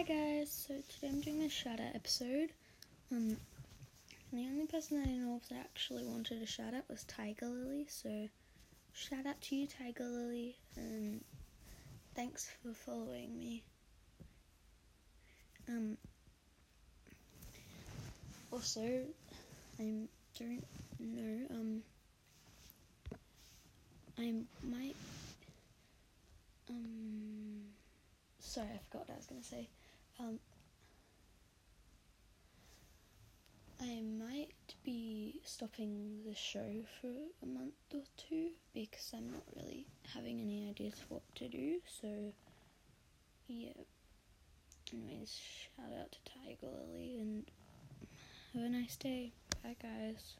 Hi guys, so today I'm doing a shout out episode. Um, the only person I know of that actually wanted a shout out was Tiger Lily, so shout out to you, Tiger Lily, and thanks for following me. Um, also, I don't know, um, I might, um, sorry, I forgot what I was going to say. Um, I might be stopping the show for a month or two because I'm not really having any ideas what to do. So, yeah. Anyways, shout out to Tiger Lily and have a nice day. Bye, guys.